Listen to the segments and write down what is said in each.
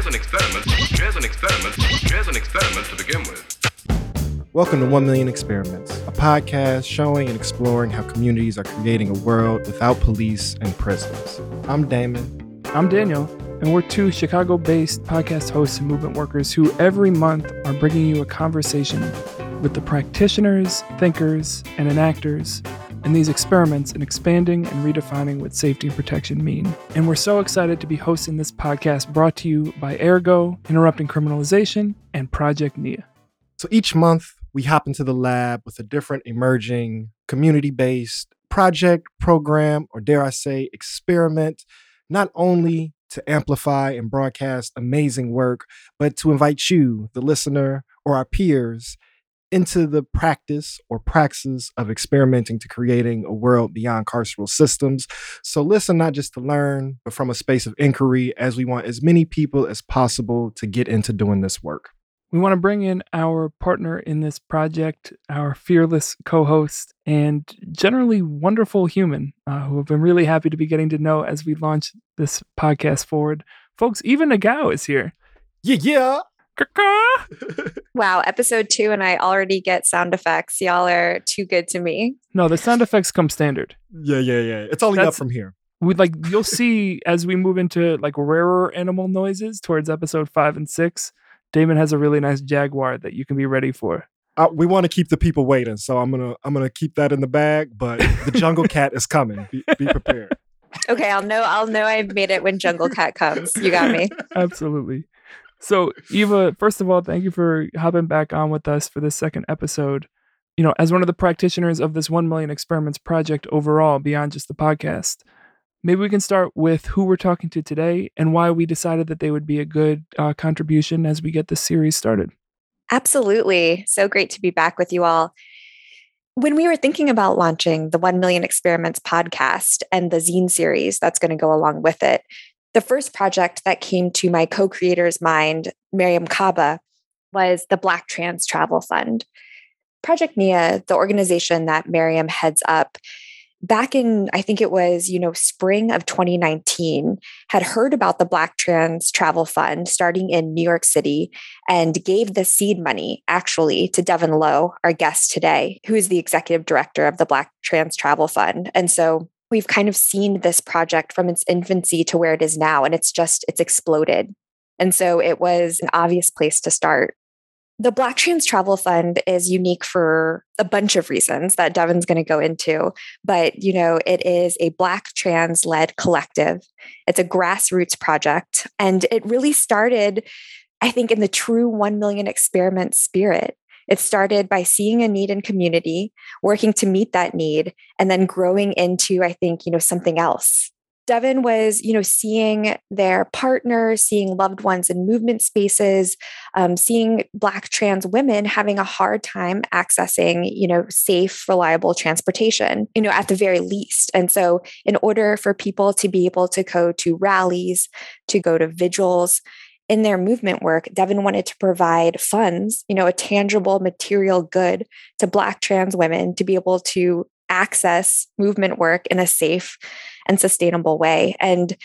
Here's an experiment. Here's an experiment. Here's an experiment to begin with. Welcome to 1 Million Experiments, a podcast showing and exploring how communities are creating a world without police and prisons. I'm Damon. I'm Daniel, and we're two Chicago based podcast hosts and movement workers who every month are bringing you a conversation with the practitioners, thinkers, and enactors in these experiments in expanding and redefining what safety and protection mean. And we're so excited to be hosting this podcast brought to you by Ergo, Interrupting Criminalization, and Project NIA. So each month, we hop into the lab with a different emerging community based project, program, or dare I say, experiment, not only to amplify and broadcast amazing work, but to invite you, the listener, or our peers into the practice or praxis of experimenting to creating a world beyond carceral systems. So listen not just to learn, but from a space of inquiry as we want as many people as possible to get into doing this work. We want to bring in our partner in this project, our fearless co host, and generally wonderful human uh, who have been really happy to be getting to know as we launch this podcast forward. Folks, Eva Nagao is here. Yeah, yeah. Wow, episode two, and I already get sound effects. Y'all are too good to me. No, the sound effects come standard. Yeah, yeah, yeah. It's only That's, up from here. We like you'll see as we move into like rarer animal noises towards episode five and six. Damon has a really nice jaguar that you can be ready for. Uh, we want to keep the people waiting, so I'm gonna I'm gonna keep that in the bag. But the jungle cat is coming. Be, be prepared. Okay, I'll know. I'll know I've made it when Jungle Cat comes. You got me. Absolutely. So, Eva, first of all, thank you for hopping back on with us for this second episode. You know, as one of the practitioners of this 1 million experiments project overall, beyond just the podcast, maybe we can start with who we're talking to today and why we decided that they would be a good uh, contribution as we get this series started. Absolutely. So great to be back with you all. When we were thinking about launching the 1 Million Experiments podcast and the zine series that's going to go along with it, the first project that came to my co creator's mind, Mariame Kaba, was the Black Trans Travel Fund. Project NIA, the organization that Mariame heads up, back in i think it was you know spring of 2019 had heard about the black trans travel fund starting in new york city and gave the seed money actually to devin lowe our guest today who is the executive director of the black trans travel fund and so we've kind of seen this project from its infancy to where it is now and it's just it's exploded. And so it was an obvious place to start. The black trans travel fund is unique for a bunch of reasons that devin's going to go into but you know it is a black trans led collective. It's a grassroots project and it really started i think in the true 1 million experiment spirit it started by seeing a need in community, working to meet that need, and then growing into, I think, you know, something else. Devin was, you know, seeing their partners, seeing loved ones in movement spaces, um, seeing Black trans women having a hard time accessing, you know, safe, reliable transportation, you know, at the very least. And so, in order for people to be able to go to rallies, to go to vigils, in their movement work, Devin wanted to provide funds, you know, a tangible material good to Black trans women to be able to access movement work in a safe and sustainable way. And,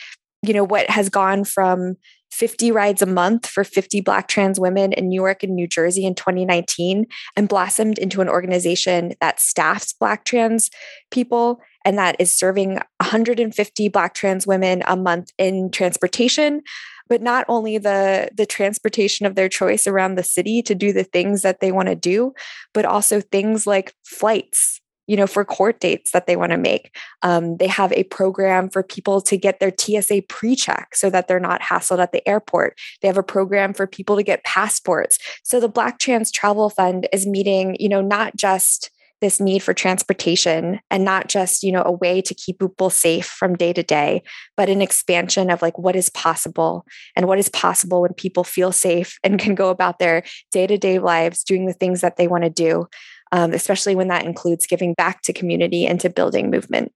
you know, what has gone from 50 rides a month for 50 Black trans women in New York and New Jersey in 2019 and blossomed into an organization that staffs Black trans people and that is serving 150 Black trans women a month in transportation but not only the the transportation of their choice around the city to do the things that they want to do but also things like flights you know for court dates that they want to make. Um, they have a program for people to get their tsa pre-check so that they're not hassled at the airport. They have a program for people to get passports. So the black trans travel fund is meeting you know not just this need for transportation and not just you know a way to keep people safe from day to day but an expansion of like what is possible and what is possible when people feel safe and can go about their day-to-day lives doing the things that they want to do um, especially when that includes giving back to community and to building movement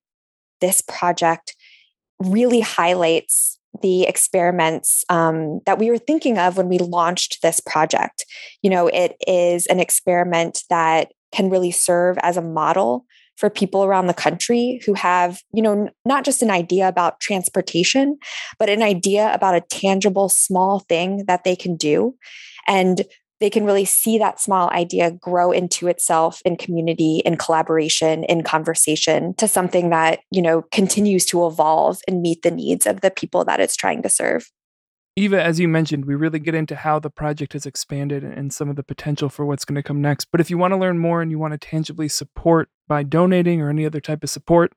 this project really highlights the experiments um, that we were thinking of when we launched this project. You know, it is an experiment that can really serve as a model for people around the country who have, you know, not just an idea about transportation, but an idea about a tangible small thing that they can do. And they can really see that small idea grow into itself in community in collaboration in conversation to something that you know continues to evolve and meet the needs of the people that it's trying to serve Eva, as you mentioned, we really get into how the project has expanded and some of the potential for what's going to come next. But if you want to learn more and you want to tangibly support by donating or any other type of support,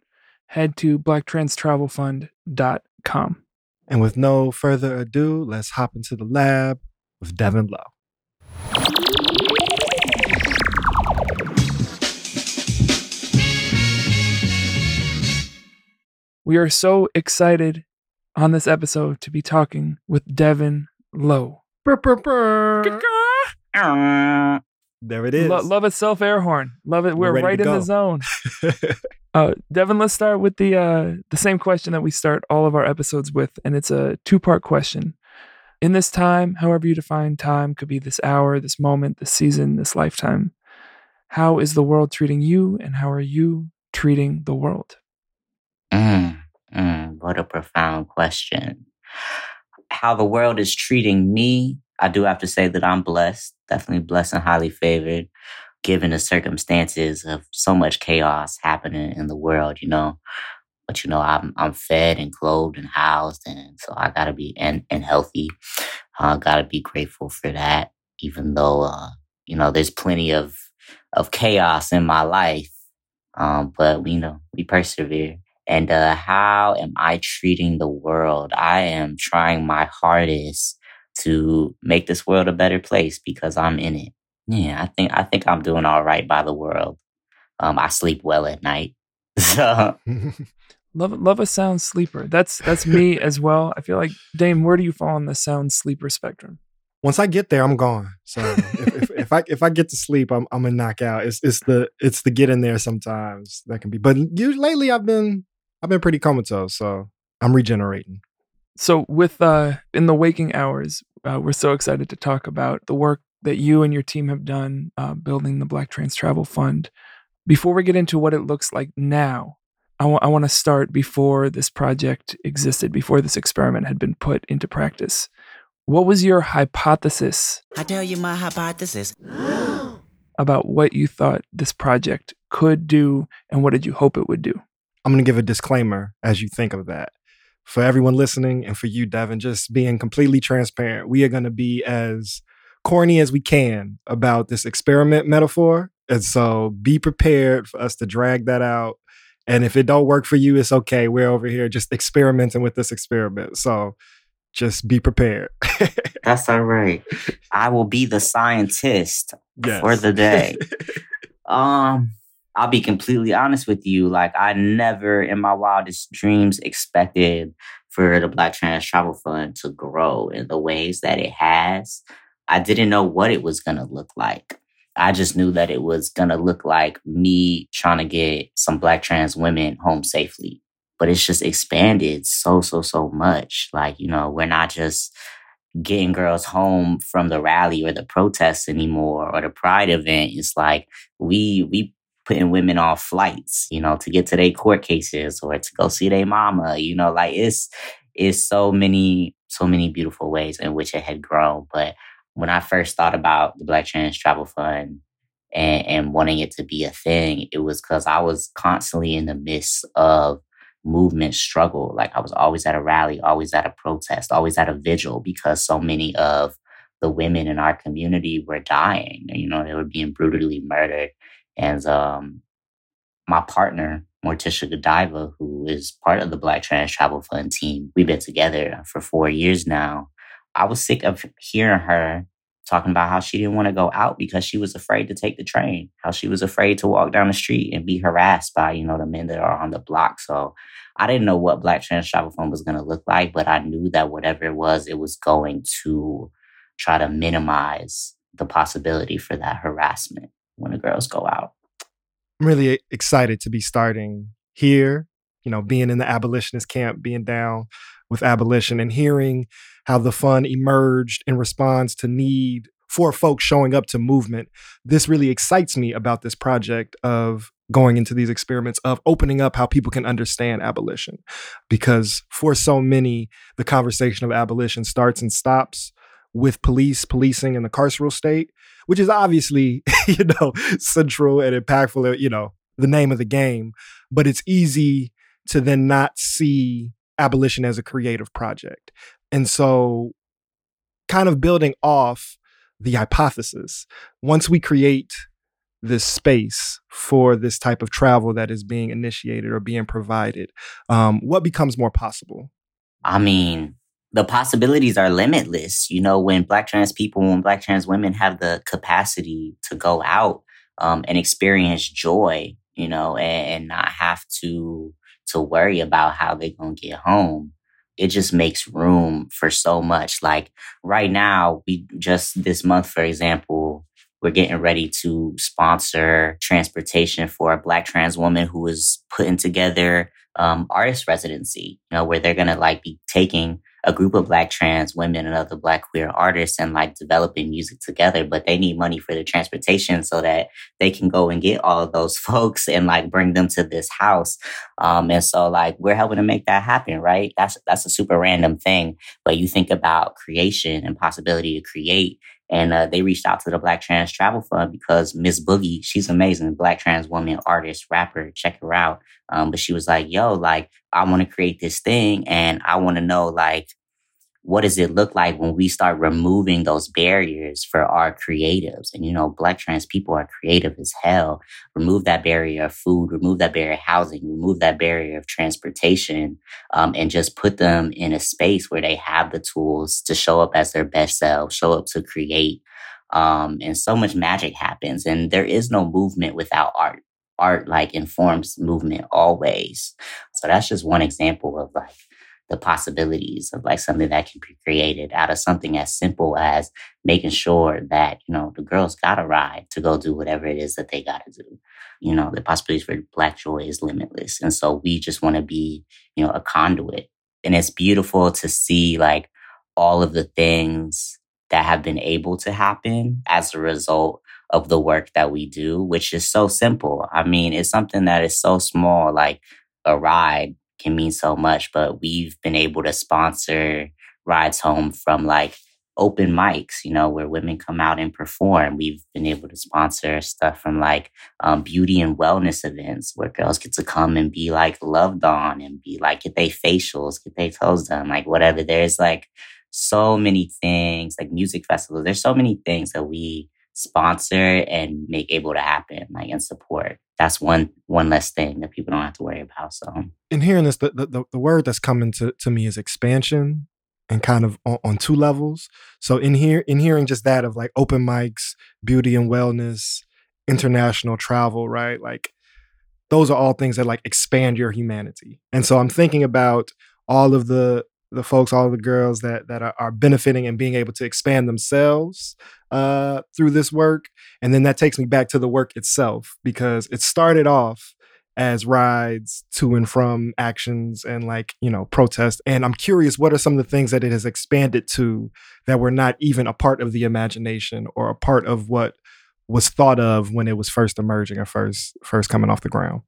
head to blacktranstravelfund.com. And with no further ado, let's hop into the lab with Devin Lowe. We are so excited on this episode to be talking with Devin Lowe. Brr, brr, brr. There it is. Lo- love a self air horn. Love it. We're, We're right to in the zone. Uh, Devin, let's start with the uh, the same question that we start all of our episodes with, and it's a two part question. In this time, however you define time, could be this hour, this moment, this season, this lifetime. How is the world treating you, and how are you treating the world? Mm, mm, what a profound question. How the world is treating me, I do have to say that I'm blessed, definitely blessed and highly favored, given the circumstances of so much chaos happening in the world, you know. But you know, I'm I'm fed and clothed and housed, and so I gotta be and and healthy. I gotta be grateful for that, even though uh, you know there's plenty of of chaos in my life. Um, but we you know we persevere. And uh, how am I treating the world? I am trying my hardest to make this world a better place because I'm in it. Yeah, I think I think I'm doing all right by the world. Um, I sleep well at night, so Love love a sound sleeper. That's that's me as well. I feel like Dame, where do you fall on the sound sleeper spectrum? Once I get there, I'm gone. So if, if, if I if I get to sleep, I'm I'm gonna knock out. It's it's the it's the get in there sometimes that can be. But you lately, I've been I've been pretty comatose, so I'm regenerating. So with uh in the waking hours, uh, we're so excited to talk about the work that you and your team have done uh, building the Black Trans Travel Fund. Before we get into what it looks like now, I want to start before this project existed, before this experiment had been put into practice. What was your hypothesis I tell you my hypothesis. about what you thought this project could do, and what did you hope it would do? I'm gonna give a disclaimer as you think of that. For everyone listening and for you, Devin, just being completely transparent, we are gonna be as corny as we can about this experiment metaphor. And so be prepared for us to drag that out. And if it don't work for you, it's okay. We're over here just experimenting with this experiment. So just be prepared. that's all right. I will be the scientist Yes. for the day. Um, I'll be completely honest with you. Like, I never in my wildest dreams expected for the Black Trans Travel Fund to grow in the ways that it has. I didn't know what it was going to look like. I just knew that it was going to look like me trying to get some Black trans women home safely. But it's just expanded so, so, so much. Like, you know, we're not just getting girls home from the rally or the protest anymore or the pride event. It's like we we putting women on flights, you know, to get to their court cases or to go see their mama. You know, like it's it's so many so many beautiful ways in which it had grown. But when I first thought about the Black Trans Travel Fund and, and wanting it to be a thing, it was because I was constantly in the midst of movement struggle. Like I was always at a rally, always at a protest, always at a vigil because so many of the women in our community were dying. You know, they were being brutally murdered. And um, my partner, Morticia Godiva, who is part of the Black Trans Travel Fund team, we've been together for four years now. I was sick of hearing her talking about how she didn't want to go out because she was afraid to take the train, how she was afraid to walk down the street and be harassed by, you know, the men that are on the block. So I didn't know what Black Trans Travel Fund was going to look like, but I knew that whatever it was, it was going to try to minimize the possibility for that harassment when the girls go out. I'm really excited to be starting here, you know, being in the abolitionist camp, being down with abolition and hearing how the fund emerged in response to need for folks showing up to movement. This really excites me about this project of going into these experiments of opening up how people can understand abolition. Because for so many, the conversation of abolition starts and stops with police, policing, and the carceral state, which is obviously, you know, central and impactful, you know, the name of the game. But it's easy to then not see abolition as a creative project. And so, kind of building off the hypothesis, once we create this space for this type of travel that is being initiated or being provided, um, what becomes more possible? I mean, the possibilities are limitless. You know, when Black trans people, when Black trans women have the capacity to go out um, and experience joy, you know, and, and not have to to worry about how they're gonna get home. It just makes room for so much. Like right now, we just this month, for example, we're getting ready to sponsor transportation for a black trans woman who is putting together um, artist residency, you know, where they're gonna like be taking a group of black trans women and other black queer artists and like developing music together, but they need money for the transportation so that they can go and get all those folks and like bring them to this house. Um, and so like we're helping to make that happen, right? That's that's a super random thing. But you think about creation and possibility to create and uh, they reached out to the Black Trans Travel Fund because Miss Boogie, she's amazing, Black trans woman, artist, rapper. Check her out. Um, but she was like, "Yo, like, I want to create this thing, and I want to know, like, what does it look like when we start removing those barriers for our creatives? And, you know, Black trans people are creative as hell. Remove that barrier of food, remove that barrier of housing, remove that barrier of transportation, um, and just put them in a space where they have the tools to show up as their best selves, show up to create. Um, and so much magic happens. And there is no movement without art. Art like informs movement always. So that's just one example of like the possibilities of like something that can be created out of something as simple as making sure that, you know, the girls got a ride to go do whatever it is that they got to do. You know, the possibilities for Black joy is limitless. And so we just want to be, you know, a conduit. And it's beautiful to see like all of the things that have been able to happen as a result of the work that we do, which is so simple. I mean, it's something that is so small, like a ride can mean so much, but we've been able to sponsor rides home from like open mics, you know, where women come out and perform. We've been able to sponsor stuff from like um, beauty and wellness events where girls get to come and be like loved on and be like, get their facials, get their toes done, like whatever. There's like so many things, like music festivals. There's so many things that we sponsor and make able to happen, like and support that's one one less thing that people don't have to worry about. So, in hearing this, the the, the word that's coming to, to me is expansion, and kind of on, on two levels. So in here, in hearing just that of like open mics, beauty and wellness, international travel, right? Like those are all things that like expand your humanity. And so I'm thinking about all of the the folks, all the girls that that are, are benefiting and being able to expand themselves uh, through this work, and then that takes me back to the work itself because it started off as rides to and from actions and like you know protest and i'm curious what are some of the things that it has expanded to that were not even a part of the imagination or a part of what was thought of when it was first emerging or first first coming off the ground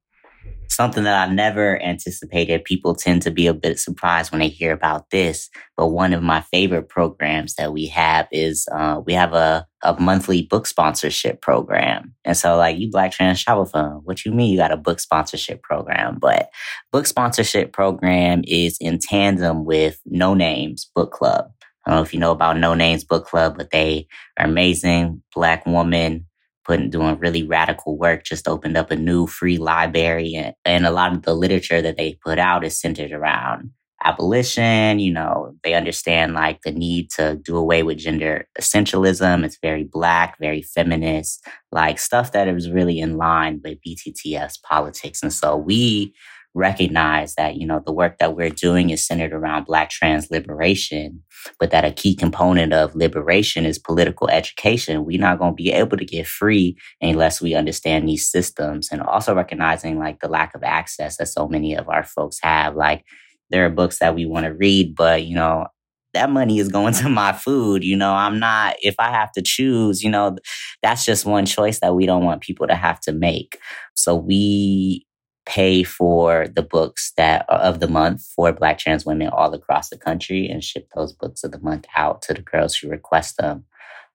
something that I never anticipated. People tend to be a bit surprised when they hear about this. But one of my favorite programs that we have is uh, we have a, a monthly book sponsorship program. And so, like, you Black Trans Travel what you mean you got a book sponsorship program? But book sponsorship program is in tandem with Noname's Book Club. I don't know if you know about Noname's Book Club, but they are amazing Black woman putting doing really radical work just opened up a new free library and, and a lot of the literature that they put out is centered around abolition you know they understand like the need to do away with gender essentialism it's very black very feminist like stuff that is really in line with bttf's politics and so we recognize that, you know, the work that we're doing is centered around Black trans liberation, but that a key component of liberation is political education. We're not going to be able to get free unless we understand these systems and also recognizing like the lack of access that so many of our folks have. Like, there are books that we want to read, but, you know, that money is going to my food. You know, I'm not, if I have to choose, you know, that's just one choice that we don't want people to have to make. So we pay for the books that of the month for black trans women all across the country and ship those books of the month out to the girls who request them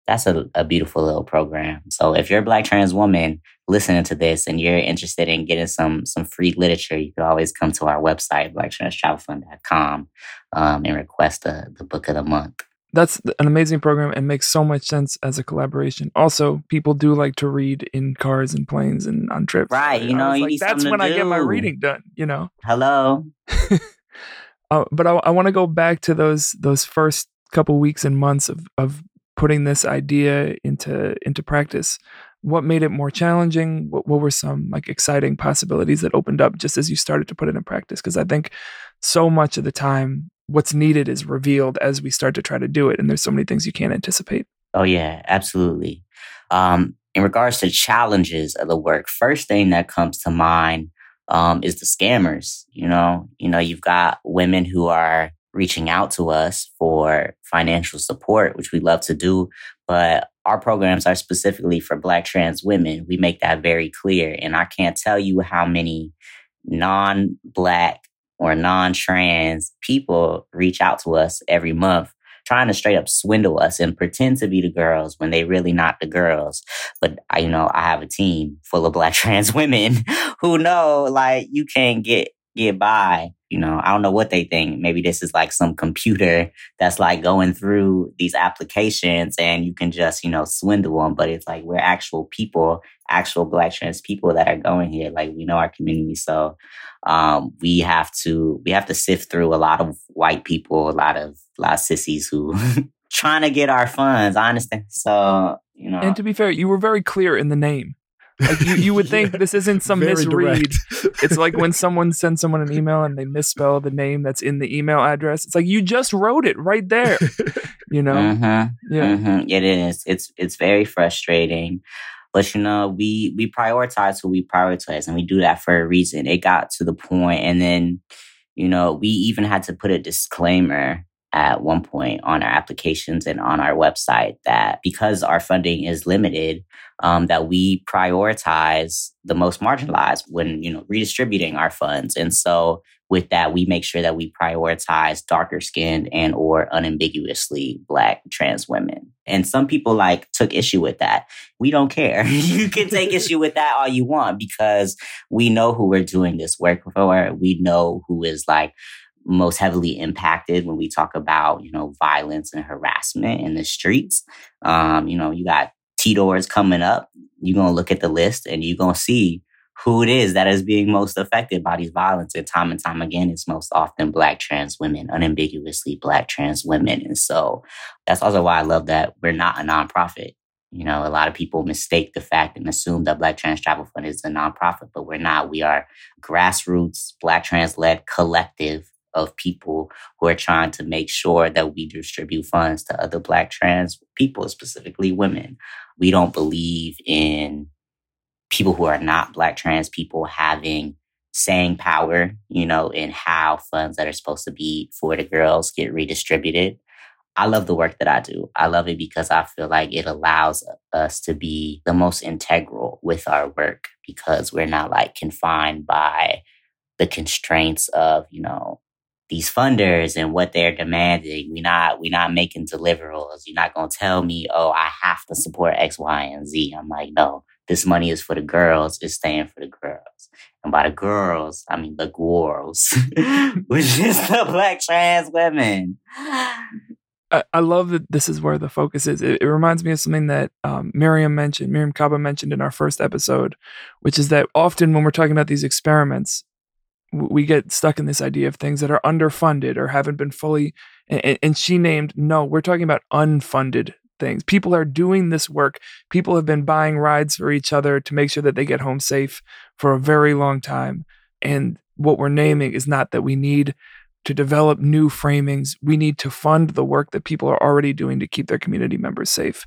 that's a, a beautiful little program. So if you're a black trans woman listening to this and you're interested in getting some some free literature, you could always come to our website, blacktranstravelfund.com, um, and request the, the book of the month. That's an amazing program and makes so much sense as a collaboration. Also, people do like to read in cars and planes and on trips. Right. You know, you like, that's when I get my reading done, you know? Hello. Uh, but I, I want to go back to those those first couple weeks and months of of putting this idea into into practice. What made it more challenging? What, what were some like exciting possibilities that opened up just as you started to put it in practice? Because I think so much of the time, what's needed is revealed as we start to try to do it, and there's so many things you can't anticipate. Oh yeah, absolutely. Um, in regards to challenges of the work, first thing that comes to mind um, is the scammers. You know, you know, you've got women who are reaching out to us for financial support, which we love to do, but our programs are specifically for Black trans women. We make that very clear, and I can't tell you how many non-Black or non-trans people reach out to us every month trying to straight up swindle us and pretend to be the girls when they really not the girls. But you know, I have a team full of black trans women who know like you can't get get by. You know, I don't know what they think. Maybe this is like some computer that's like going through these applications and you can just, you know, swindle them. But it's like we're actual people, actual black trans people that are going here. Like we know our community. So um, we have to we have to sift through a lot of white people, a lot of a lot of sissies who trying to get our funds. Understand. So you know, And to be fair, you were very clear in the name. Like you, you would think Yeah. this isn't some misread. It's like when someone sends someone an email and they misspell the name that's in the email address. It's like you just wrote it right there. You know? Mhm. Yeah. hmm It is. It's it's very frustrating. But you know, we we prioritize who we prioritize, and we do that for a reason. It got to the point, and then you know, we even had to put a disclaimer at one point on our applications and on our website that because our funding is limited, um, that we prioritize the most marginalized when you know redistributing our funds, and so with that, we make sure that we prioritize darker skinned and or unambiguously black trans women. And some people like took issue with that. We don't care. you can take issue with that all you want because we know who we're doing this work for. We know who is like most heavily impacted when we talk about, you know, violence and harassment in the streets. Um, you know, you got TDOR's coming up. You're gonna look at the list and you're gonna see who it is that is being most affected by these violence. And time and time again, it's most often Black trans women, unambiguously Black trans women. And so that's also why I love that we're not a nonprofit. You know, a lot of people mistake the fact and assume that Black Trans Travel Fund is a nonprofit, but we're not. We are grassroots, Black trans led collective of people who are trying to make sure that we distribute funds to other Black trans people, specifically women. We don't believe in people who are not black trans people having saying power, you know, in how funds that are supposed to be for the girls get redistributed. I love the work that I do. I love it because I feel like it allows us to be the most integral with our work because we're not like confined by the constraints of, you know, these funders and what they're demanding. We not we not making deliverables. You're not gonna tell me, oh, I have to support X, Y, and Z. I'm like, no, this money is for the girls, it's staying for the girls. And by the girls, I mean the girls, which is the black trans women. I, I love that this is where the focus is. It, it reminds me of something that um, Mariame mentioned, Mariame Kaba mentioned in our first episode, which is that often when we're talking about these experiments, we get stuck in this idea of things that are underfunded or haven't been fully. And, and she named, no, we're talking about unfunded things. People are doing this work. People have been buying rides for each other to make sure that they get home safe for a very long time. And what we're naming is not that we need to develop new framings. We need to fund the work that people are already doing to keep their community members safe.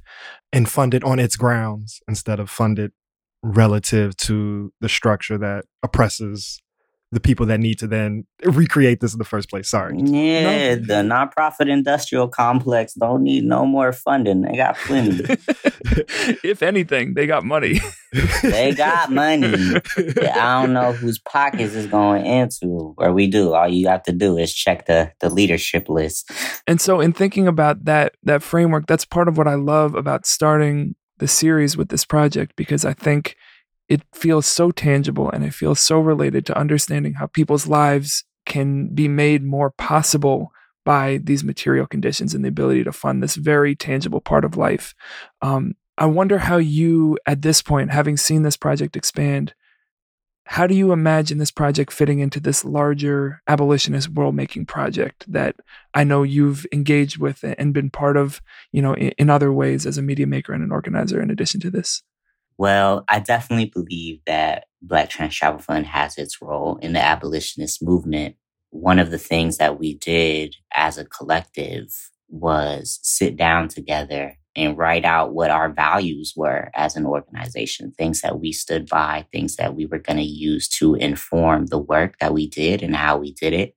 and fund it on its grounds instead of fund it relative to the structure that oppresses the people that need to then recreate this in the first place. Sorry. Yeah, the nonprofit industrial complex don't need no more funding. They got plenty. if anything, they got money. they got money. Yeah, I don't know whose pockets is going into, or we do. All you have to do is check the the leadership list. And so, in thinking about that that framework, that's part of what I love about starting the series with this project because I think it feels so tangible and it feels so related to understanding how people's lives can be made more possible by these material conditions and the ability to fund this very tangible part of life. Um, I wonder how you, at this point, having seen this project expand, how do you imagine this project fitting into this larger abolitionist world making project that I know you've engaged with and been part of, you know, in, in other ways as a media maker and an organizer in addition to this? Well, I definitely believe that Black Trans Travel Fund has its role in the abolitionist movement. One of the things that we did as a collective was sit down together and write out what our values were as an organization, things that we stood by, things that we were going to use to inform the work that we did and how we did it.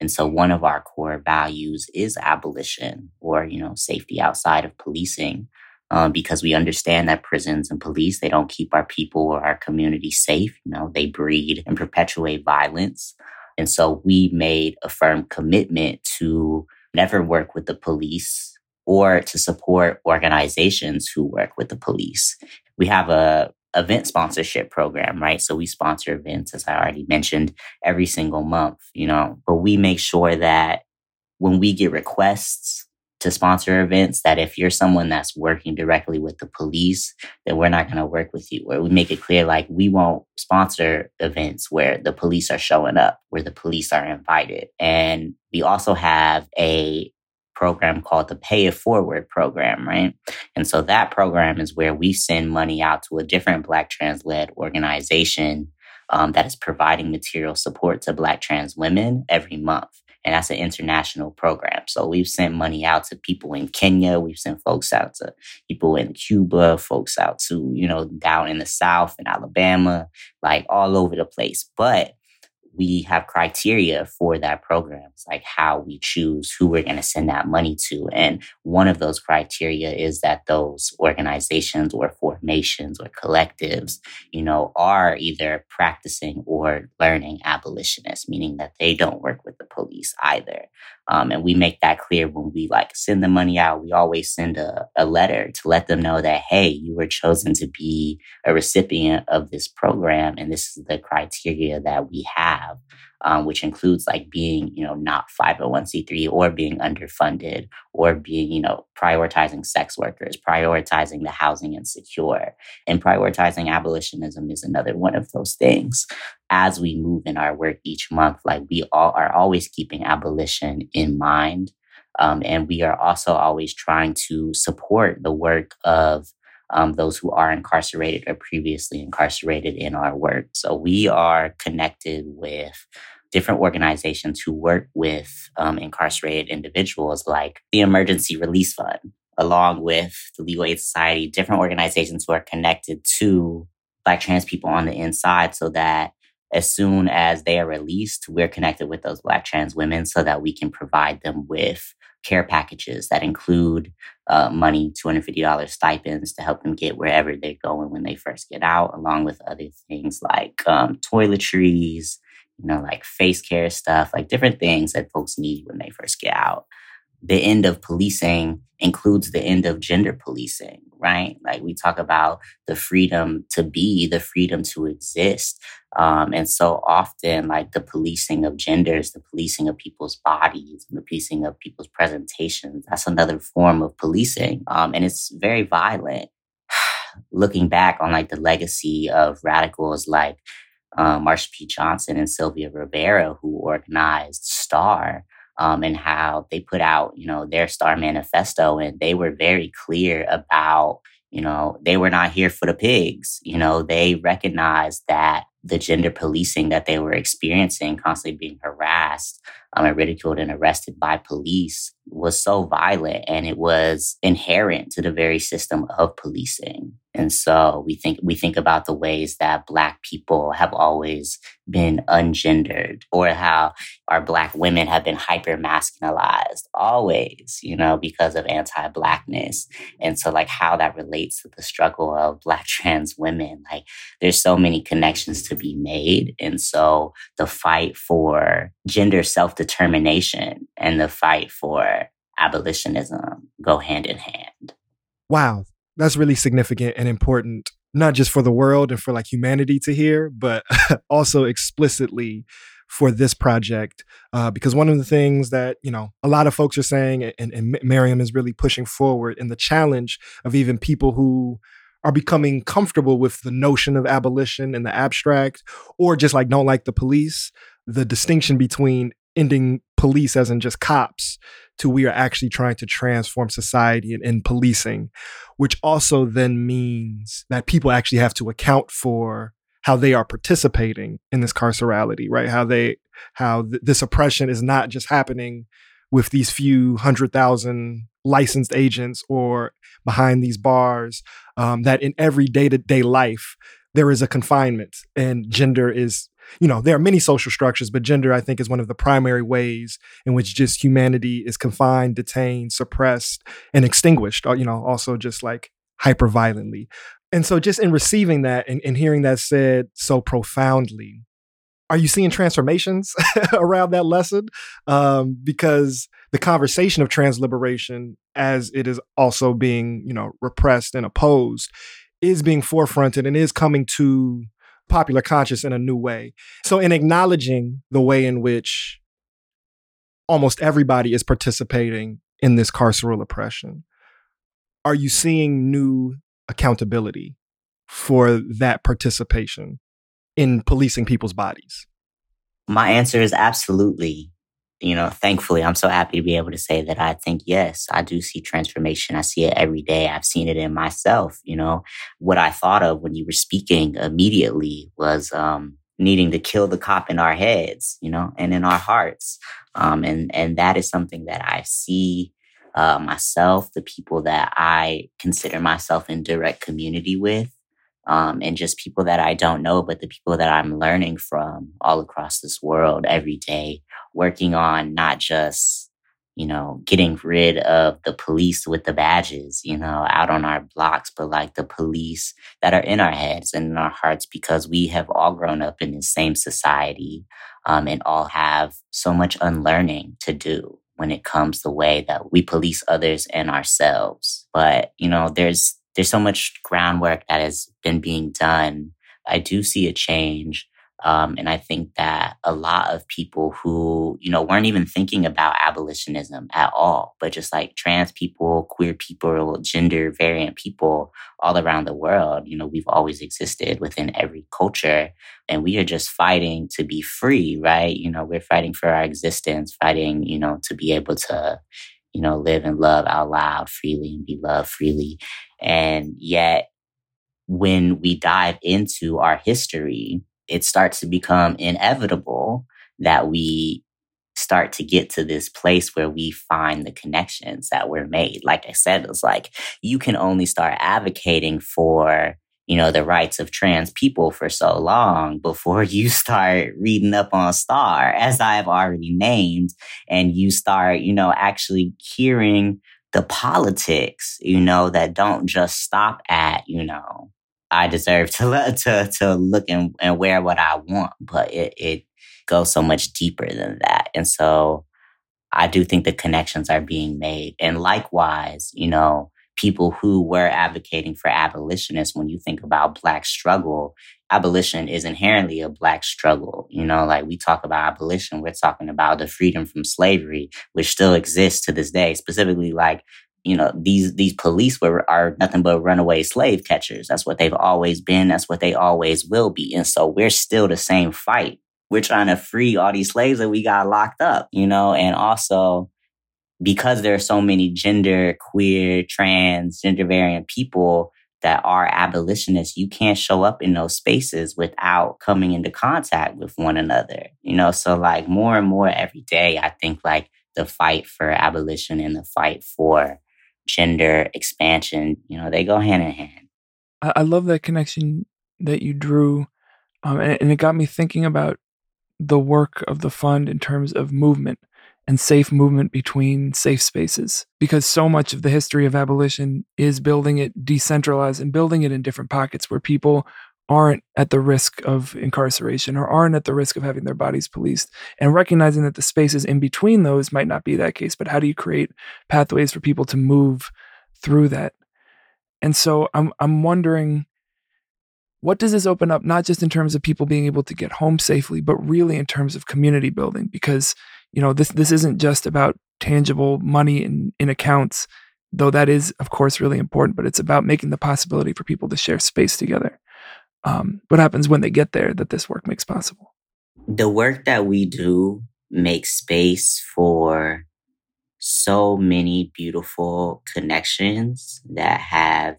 And so one of our core values is abolition or, you know, safety outside of policing um, because we understand that prisons and police they don't keep our people or our community safe. You know, they breed and perpetuate violence, and so we made a firm commitment to never work with the police or to support organizations who work with the police. We have a event sponsorship program, right? So we sponsor events, as I already mentioned, every single month, you know, but we make sure that when we get requests to sponsor events that if you're someone that's working directly with the police, then we're not going to work with you. Where we make it clear, like we won't sponsor events where the police are showing up, where the police are invited. And we also have a program called the Pay It Forward program, right? And so that program is where we send money out to a different Black trans led organization um, that is providing material support to Black trans women every month. And that's an international program. So we've sent money out to people in Kenya. We've sent folks out to people in Cuba, folks out to, you know, down in the South in Alabama, like all over the place. But we have criteria for that program. It's like how we choose who we're going to send that money to. And one of those criteria is that those organizations or formations or collectives, you know, are either practicing or learning abolitionists, meaning that they don't work with the police either. Um, and we make that clear when we like send the money out. We always send a, a letter to let them know that, hey, you were chosen to be a recipient of this program. And this is the criteria that we have um, which includes like being, you know, not 501c3 or being underfunded or being, you know, prioritizing sex workers, prioritizing the housing insecure. And prioritizing abolitionism is another one of those things. As we move in our work each month, like we all are always keeping abolition in mind. Um, and we are also always trying to support the work of um, those who are incarcerated or previously incarcerated in our work. So we are connected with different organizations who work with um, incarcerated individuals, like the Emergency Release Fund, along with the Legal Aid Society, different organizations who are connected to Black trans people on the inside so that as soon as they are released, we're connected with those Black trans women so that we can provide them with care packages that include uh, money, $250 stipends to help them get wherever they're going when they first get out, along with other things like um, toiletries, you know, like face care stuff, like different things that folks need when they first get out. The end of policing includes the end of gender policing, right? Like we talk about the freedom to be, the freedom to exist. Um, and so often, like the policing of genders, the policing of people's bodies, the policing of people's presentations, that's another form of policing. Um, and it's very violent. Looking back on like the legacy of radicals like um, Marsha P. Johnson and Sylvia Rivera, who organized STAR, um, and how they put out, you know, their STAR manifesto, and they were very clear about, you know, they were not here for the pigs. You know, they recognized that the gender policing that they were experiencing, constantly being harassed um, and ridiculed and arrested by police was so violent and it was inherent to the very system of policing. And so we think we think about the ways that black people have always been ungendered or how our black women have been hyper masculinized always, you know, because of anti-blackness. And so like how that relates to the struggle of black trans women, like there's so many connections to be made. And so the fight for gender self-determination and the fight for abolitionism go hand in hand. Wow, that's really significant and important, not just for the world and for like humanity to hear, but also explicitly for this project. Uh, because one of the things that, you know, a lot of folks are saying, and, and Mariame is really pushing forward in the challenge of even people who are becoming comfortable with the notion of abolition in the abstract or just like don't like the police, the distinction between ending police as in just cops to we are actually trying to transform society and, policing, which also then means that people actually have to account for how they are participating in this carcerality, right? How they, how th- this oppression is not just happening with these few hundred thousand licensed agents or behind these bars, um, that in every day to day life, there is a confinement and gender is you know, there are many social structures, but gender, I think, is one of the primary ways in which just humanity is confined, detained, suppressed, and extinguished, uh, you know, also just like hyper violently. And so, just in receiving that and, and hearing that said so profoundly, are you seeing transformations around that lesson? Um, because the conversation of trans liberation, as it is also being, you know, repressed and opposed, is being forefronted and is coming to popular conscious in a new way. So, in acknowledging the way in which almost everybody is participating in this carceral oppression, are you seeing new accountability for that participation in policing people's bodies? My answer is absolutely you know, thankfully, I'm so happy to be able to say that I think, yes, I do see transformation. I see it every day. I've seen it in myself. You know, what I thought of when you were speaking immediately was um, needing to kill the cop in our heads, you know, and in our hearts. Um, and, and that is something that I see uh, myself, the people that I consider myself in direct community with um, and just people that I don't know, but the people that I'm learning from all across this world every day, working on not just, you know, getting rid of the police with the badges, you know, out on our blocks, but like the police that are in our heads and in our hearts because we have all grown up in the same society um, and all have so much unlearning to do when it comes the way that we police others and ourselves. But, you know, there's there's so much groundwork that has been being done. I do see a change. Um, and I think that a lot of people who, you know, weren't even thinking about abolitionism at all, but just like trans people, queer people, gender variant people all around the world, you know, we've always existed within every culture and we are just fighting to be free, right? You know, we're fighting for our existence, fighting, you know, to be able to, you know, live and love out loud freely and be loved freely. And yet, when we dive into our history, it starts to become inevitable that we start to get to this place where we find the connections that were made. Like I said, it's like you can only start advocating for you know, the rights of trans people for so long before you start reading up on Star, as I've already named, and you start, you know, actually hearing the politics, you know, that don't just stop at, you know, I deserve to to to look and, and wear what I want, but it it goes so much deeper than that. And so I do think the connections are being made. And likewise, you know, people who were advocating for abolitionists, when you think about Black struggle, abolition is inherently a Black struggle. You know, like we talk about abolition, we're talking about the freedom from slavery, which still exists to this day, specifically like you know these these police were are nothing but runaway slave catchers. That's what they've always been. That's what they always will be. And so we're still the same fight. We're trying to free all these slaves that we got locked up you know and also because there are so many gender, queer, trans, gender variant people, that are abolitionists, you can't show up in those spaces without coming into contact with one another. You know, so like more and more every day, I think like the fight for abolition and the fight for gender expansion, you know, they go hand in hand. I, love that connection that you drew. Um, and, and it got me thinking about the work of the fund in terms of movement and safe movement between safe spaces because so much of the history of abolition is building it decentralized and building it in different pockets where people aren't at the risk of incarceration or aren't at the risk of having their bodies policed. And recognizing that the spaces in between those might not be that case but how do you create pathways for people to move through that? And so i'm i'm wondering what does this open up not just in terms of people being able to get home safely but really in terms of community building? Because you know this this isn't just about tangible money in in accounts though that is of course really important but it's about making the possibility for people to share space together. Um, what happens when they get there that this work makes possible? The work that we do makes space for so many beautiful connections that have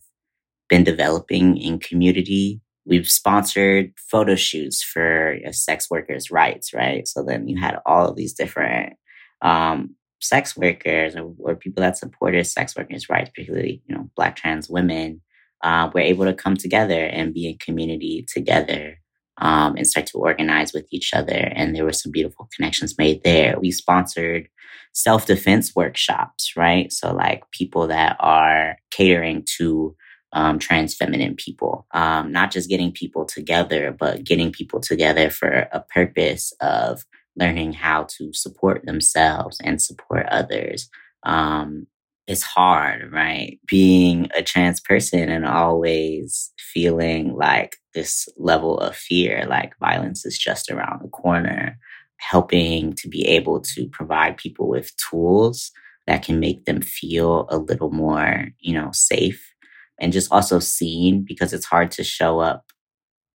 been developing in community we've sponsored photo shoots for you know, sex workers' rights, right? So then you had all of these different um, sex workers or, or, people that supported sex workers' rights, particularly you know Black trans women, uh, were able to come together and be in community together. Um, and start to organize with each other. And there were some beautiful connections made there. We sponsored self defense workshops, right? So, like people that are catering to um, trans feminine people. Um, not just getting people together, but getting people together for a purpose of learning how to support themselves and support others. Um, it's hard, right? Being a trans person and always feeling like this level of fear, like violence is just around the corner, helping to be able to provide people with tools that can make them feel a little more, you know, safe and just also seen because it's hard to show up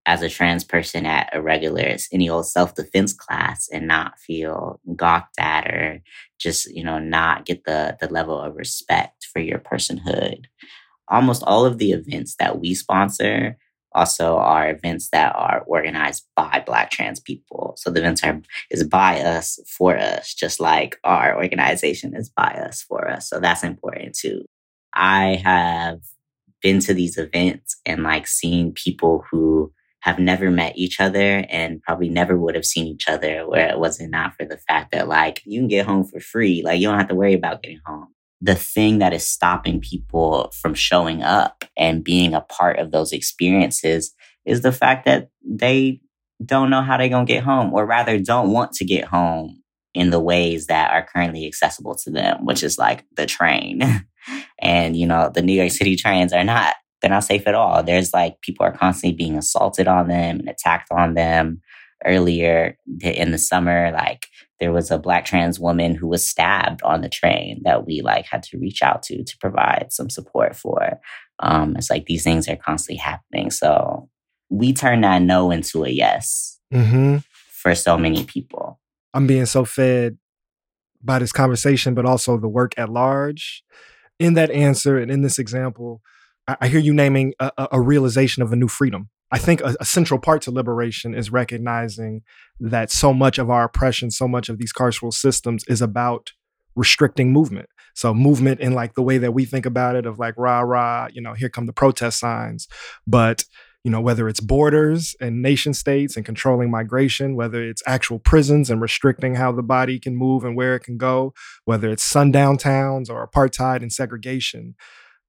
as a trans person at a regular any old self-defense class and not feel gawked at or just you know not get the the level of respect for your personhood. Almost all of the events that we sponsor also are events that are organized by black trans people. So the events are is by us for us just like our organization is by us for us. So that's important too. I have been to these events and like seeing people who have never met each other and probably never would have seen each other where it wasn't not for the fact that like you can get home for free. Like you don't have to worry about getting home. The thing that is stopping people from showing up and being a part of those experiences is the fact that they don't know how they're going to get home or rather don't want to get home in the ways that are currently accessible to them, which is like the train. and, you know, the New York City trains are not, they're not safe at all. There's like people are constantly being assaulted on them and attacked on them. Earlier in the summer, like there was a black trans woman who was stabbed on the train that we like had to reach out to to provide some support for. Um, it's like these things are constantly happening. So we turn that no into a yes Mm-hmm. for so many people. I'm being so fed by this conversation, but also the work at large. In that answer and in this example, I, I hear you naming a, a- a realization of a new freedom. I think a, a central part to liberation is recognizing that so much of our oppression, so much of these carceral systems is about restricting movement. So movement in like the way that we think about it of like rah rah, you know, here come the protest signs. But you know, whether it's borders and nation states and controlling migration, whether it's actual prisons and restricting how the body can move and where it can go, whether it's sundown towns or apartheid and segregation.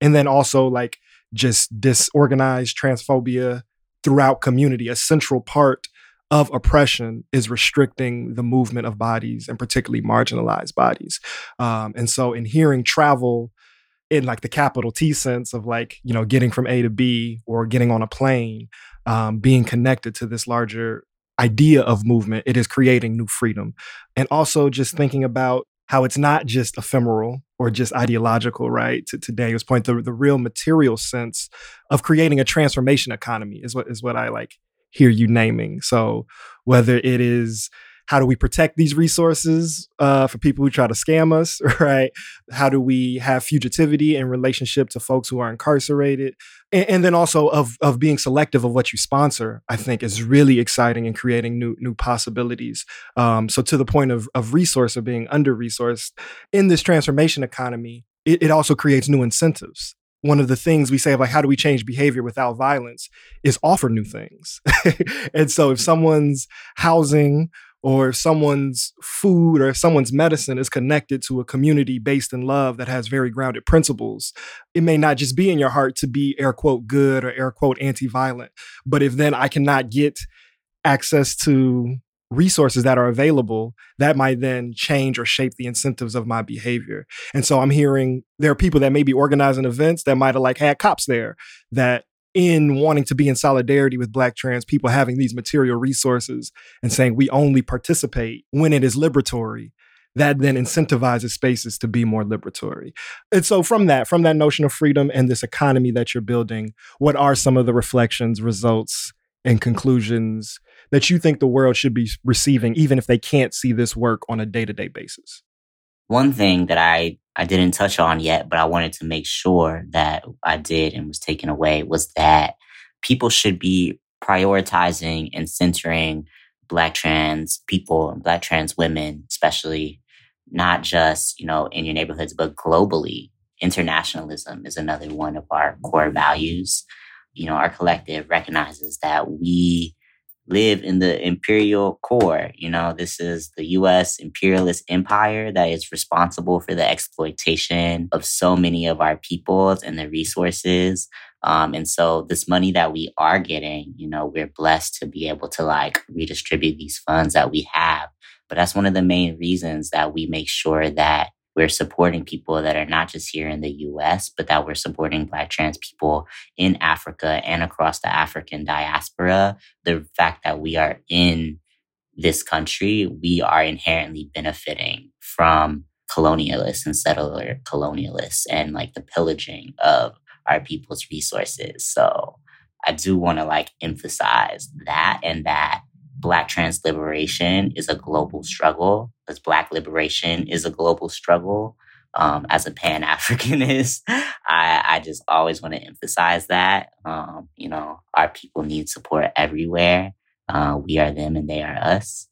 And then also like just disorganized transphobia throughout community. A central part of oppression is restricting the movement of bodies and particularly marginalized bodies. Um, and so in hearing travel in like the capital T sense of like, you know, getting from A to B or getting on a plane, um, being connected to this larger idea of movement, it is creating new freedom. And also just thinking about how it's not just ephemeral or just ideological, right? To, to Daniel's point, the, the real material sense of creating a transformation economy is what is what I like hear you naming. So whether it is how do we protect these resources uh, for people who try to scam us, right? How do we have fugitivity in relationship to folks who are incarcerated? And, and, then also of of being selective of what you sponsor, I think is really exciting and creating new new possibilities. Um, so to the point of of resource or being under resourced in this transformation economy, it, it also creates new incentives one of the things we say of like how do we change behavior without violence is offer new things and so if someone's housing or if someone's food or if someone's medicine is connected to a community based in love that has very grounded principles it may not just be in your heart to be air quote good or air quote anti-violent but if then i cannot get access to resources that are available that might then change or shape the incentives of my behavior. And so I'm hearing there are people that may be organizing events that might have like had cops there that in wanting to be in solidarity with black trans people having these material resources and saying we only participate when it is liberatory that then incentivizes spaces to be more liberatory. And so from that, from that notion of freedom and this economy that you're building, what are some of the reflections, results, and conclusions that you think the world should be receiving, even if they can't see this work on a day to day basis? One thing that I, I didn't touch on yet, but I wanted to make sure that I did and was taken away was that people should be prioritizing and centering Black trans people and Black trans women, especially not just, you know, in your neighborhoods, but globally. Internationalism is another one of our core values. You know, our collective recognizes that we live in the imperial core. You know, this is the US imperialist empire that is responsible for the exploitation of so many of our peoples and the resources. Um, and so this money that we are getting, you know, we're blessed to be able to like redistribute these funds that we have. But that's one of the main reasons that we make sure that we're supporting people that are not just here in the US, but that we're supporting Black trans people in Africa and across the African diaspora. The fact that we are in this country, we are inherently benefiting from colonialists and settler colonialists and like the pillaging of our people's resources. So I do want to like emphasize that and that Black trans liberation is a global struggle, as Black liberation is a global struggle. Um, as a Pan Africanist, I, I just always want to emphasize that. Um, you know, our people need support everywhere. Uh, we are them and they are us.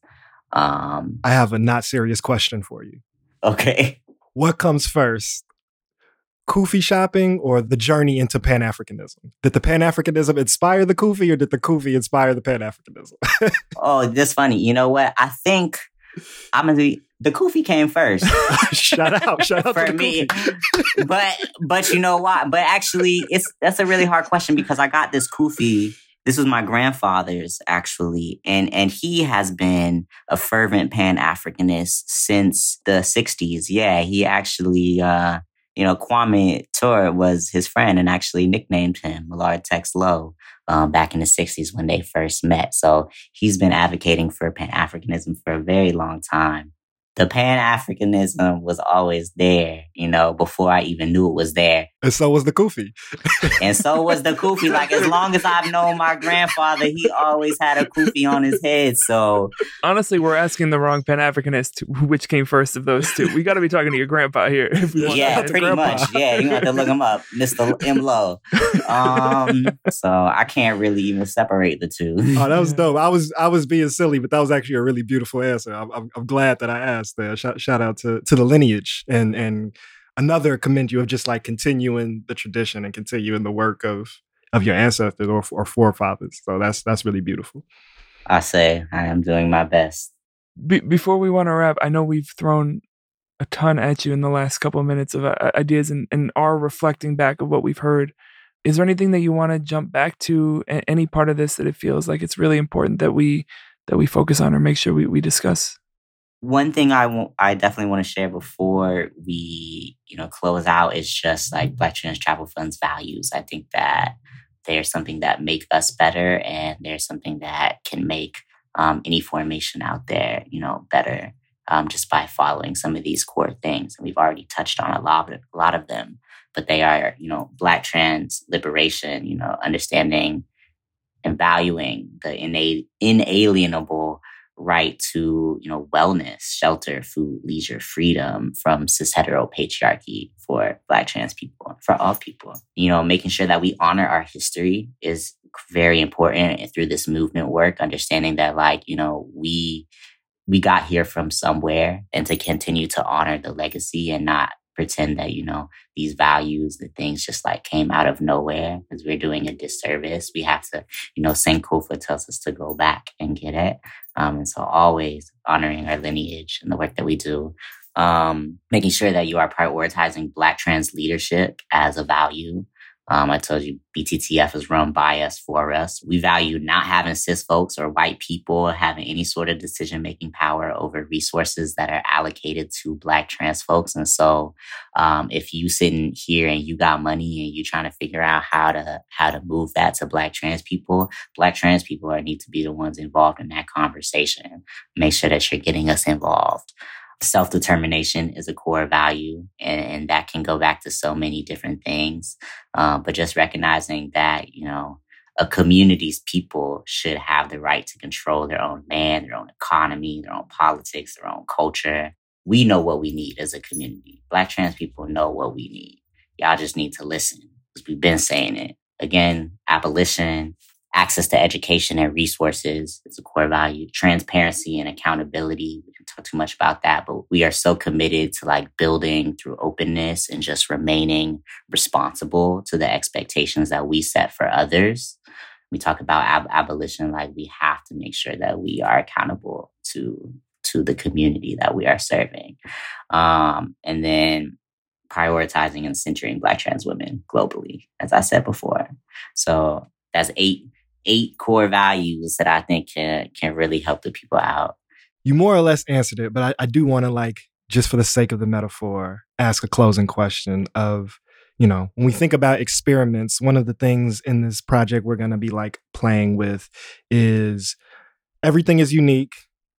Um, I have a not serious question for you. Okay. What comes first, Kufi shopping or the journey into Pan Africanism? Did the Pan Africanism inspire the Kufi or did the Kufi inspire the Pan Africanism? oh, that's funny. You know what? I think I'm gonna be the Kufi came first. shout out, shout out for me. but but you know what? But actually, it's that's a really hard question because I got this Kufi. This was my grandfather's actually, and and he has been a fervent Pan Africanist since the '60s. Yeah, he actually uh, you know, Kwame Ture was his friend and actually nicknamed him Millard Tex Low um, back in the 60s when they first met. So he's been advocating for Pan Africanism for a very long time the Pan Africanism was always there, you know, before I even knew it was there. And so was the Kufi. and so was the Kufi. Like as long as I've known my grandfather, he always had a Kufi on his head. So honestly, we're asking the wrong Pan Africanist which came first of those two. We got to be talking to your grandpa here. yeah, pretty grandpa. much. Yeah, you have to look him up, Mister M Low. Um, so I can't really even separate the two. Oh, that was dope. I was I was being silly, but that was actually a really beautiful answer. I'm, I'm, I'm glad that I asked there. Shout, shout out to to the lineage and and another commend you of just like continuing the tradition and continuing the work of of your ancestors or, or forefathers. So that's that's really beautiful. I say I am doing my best. Be- before we want to wrap, I know we've thrown a ton at you in the last couple of minutes of uh, ideas and, and are reflecting back of what we've heard. Is there anything that you want to jump back to? Any part of this that it feels like it's really important that we that we focus on or make sure we, we discuss? One thing I want, I definitely want to share before we, you know, close out is just like Black Trans Travel Fund's values. I think that there's something that make us better, and there's something that can make um, any formation out there, you know, better um, just by following some of these core things. And we've already touched on a lot, of, a lot of them, but they are, you know, Black trans liberation, you know, understanding and valuing the innate, inalienable right to you know wellness shelter food leisure freedom from cis hetero patriarchy for black trans people for all people. You know making sure that we honor our history is very important and through this movement work understanding that like you know we we got here from somewhere and to continue to honor the legacy and not pretend that you know these values the things just like came out of nowhere because we're doing a disservice. We have to you know sankofa tells us to go back and get it um, and so always honoring our lineage and the work that we do. Um, making sure that you are prioritizing black trans leadership as a value um, I told you BTTF is run by us for us. We value not having cis folks or white people having any sort of decision making power over resources that are allocated to Black trans folks. And so, um, if you sitting here and you got money and you're trying to figure out how to how to move that to Black trans people, Black trans people are need to be the ones involved in that conversation. Make sure that you're getting us involved self determination is a core value, and, and, that can go back to so many different things. Uh, but just recognizing that, you know, a community's people should have the right to control their own land, their own economy, their own politics, their own culture. We know what we need as a community. Black trans people know what we need. Y'all just need to listen because we've been saying it. Again, abolition, access to education and resources is a core value. Transparency and accountability. Talk too much about that, but we are so committed to like building through openness and just remaining responsible to the expectations that we set for others. We talk about ab- abolition, like we have to make sure that we are accountable to to the community that we are serving, um, and then prioritizing and centering Black trans women globally, as I said before. So that's eight eight core values that I think can can really help the people out. You more or less answered it, but I, I do want to like just for the sake of the metaphor, ask a closing question of, you know, when we think about experiments, one of the things in this project we're going to be like playing with is everything is unique.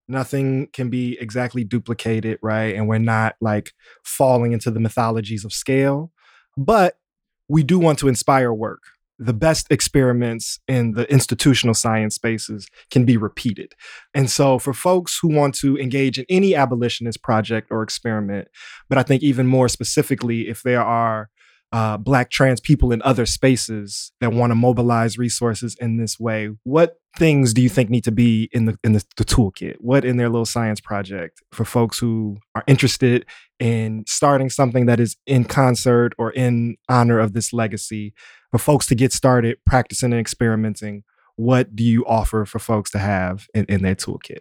Nothing can be exactly duplicated, right? And we're not like falling into the mythologies of scale, but we do want to inspire work, the best experiments in the institutional science spaces can be repeated. And so, for folks who want to engage in any abolitionist project or experiment, but I think even more specifically, if there are uh, Black trans people in other spaces that want to mobilize resources in this way, what things do you think need to be in the in the, the, toolkit? What in their little science project for folks who are interested in starting something that is in concert or in honor of this legacy? For folks to get started practicing and experimenting, what do you offer for folks to have in, in their toolkit?